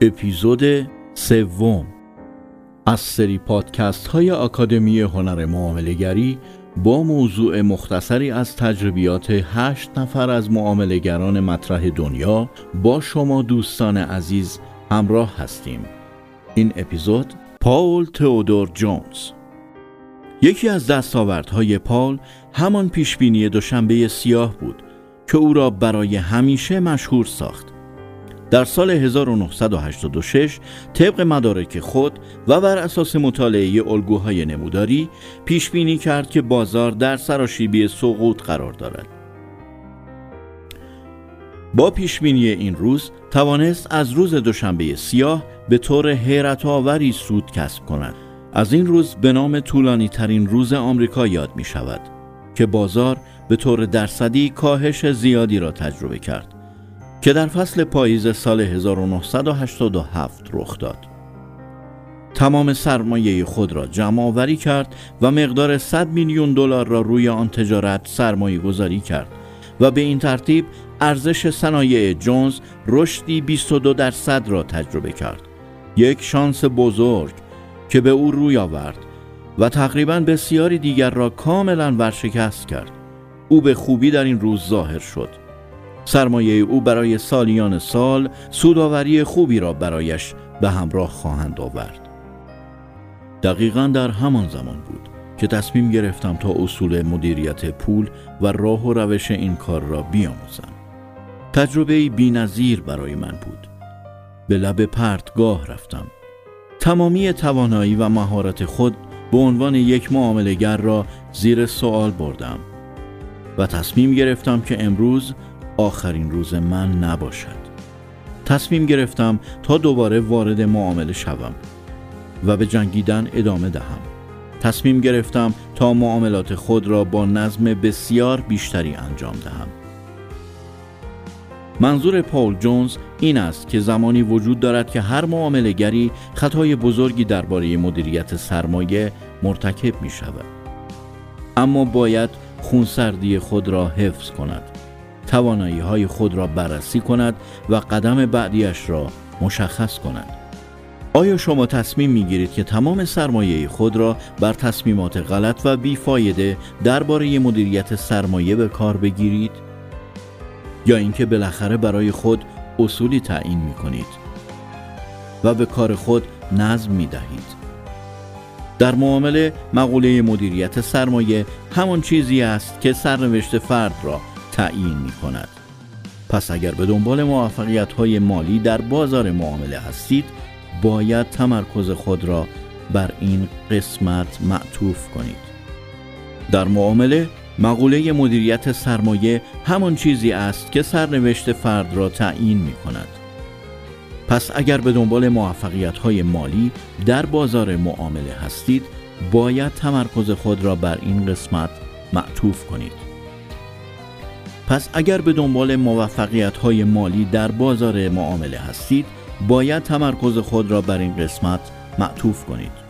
اپیزود سوم. از سری پادکست های آکادمی هنر معاملگری با موضوع مختصری از تجربیات هشت نفر از معاملگران مطرح دنیا با شما دوستان عزیز همراه هستیم. این اپیزود پاول تئودور جونز. یکی از دستاوردهای پال همان پیشبینی دوشنبه سیاه بود که او را برای همیشه مشهور ساخت. در سال 1986 طبق مدارک خود و بر اساس مطالعه الگوهای نموداری پیش بینی کرد که بازار در سراشیبی سقوط قرار دارد. با پیش بینی این روز توانست از روز دوشنبه سیاه به طور حیرت آوری سود کسب کند. از این روز به نام طولانی ترین روز آمریکا یاد می شود که بازار به طور درصدی کاهش زیادی را تجربه کرد. که در فصل پاییز سال 1987 رخ داد. تمام سرمایه خود را جمع آوری کرد و مقدار 100 میلیون دلار را روی آن تجارت سرمایه گذاری کرد و به این ترتیب ارزش صنایع جونز رشدی 22 درصد را تجربه کرد. یک شانس بزرگ که به او روی آورد و تقریبا بسیاری دیگر را کاملا ورشکست کرد. او به خوبی در این روز ظاهر شد. سرمایه او برای سالیان سال سوداوری خوبی را برایش به همراه خواهند آورد. دقیقا در همان زمان بود که تصمیم گرفتم تا اصول مدیریت پول و راه و روش این کار را بیاموزم. تجربه بی نظیر برای من بود. به لب پرتگاه رفتم. تمامی توانایی و مهارت خود به عنوان یک معاملگر را زیر سوال بردم و تصمیم گرفتم که امروز آخرین روز من نباشد. تصمیم گرفتم تا دوباره وارد معامله شوم و به جنگیدن ادامه دهم. تصمیم گرفتم تا معاملات خود را با نظم بسیار بیشتری انجام دهم. منظور پاول جونز این است که زمانی وجود دارد که هر معاملهگری خطای بزرگی درباره مدیریت سرمایه مرتکب می شود اما باید خونسردی خود را حفظ کند. توانایی های خود را بررسی کند و قدم بعدیش را مشخص کند آیا شما تصمیم می گیرید که تمام سرمایه خود را بر تصمیمات غلط و بیفایده درباره مدیریت سرمایه به کار بگیرید؟ یا اینکه بالاخره برای خود اصولی تعیین می کنید و به کار خود نظم می دهید؟ در معامله مقوله مدیریت سرمایه همان چیزی است که سرنوشت فرد را تعیین می کند. پس اگر به دنبال موفقیت های مالی در بازار معامله هستید باید تمرکز خود را بر این قسمت معطوف کنید. در معامله مقوله مدیریت سرمایه همان چیزی است که سرنوشت فرد را تعیین می کند پس اگر به دنبال موفقیت های مالی در بازار معامله هستید باید تمرکز خود را بر این قسمت معطوف کنید. پس اگر به دنبال موفقیت های مالی در بازار معامله هستید باید تمرکز خود را بر این قسمت معطوف کنید.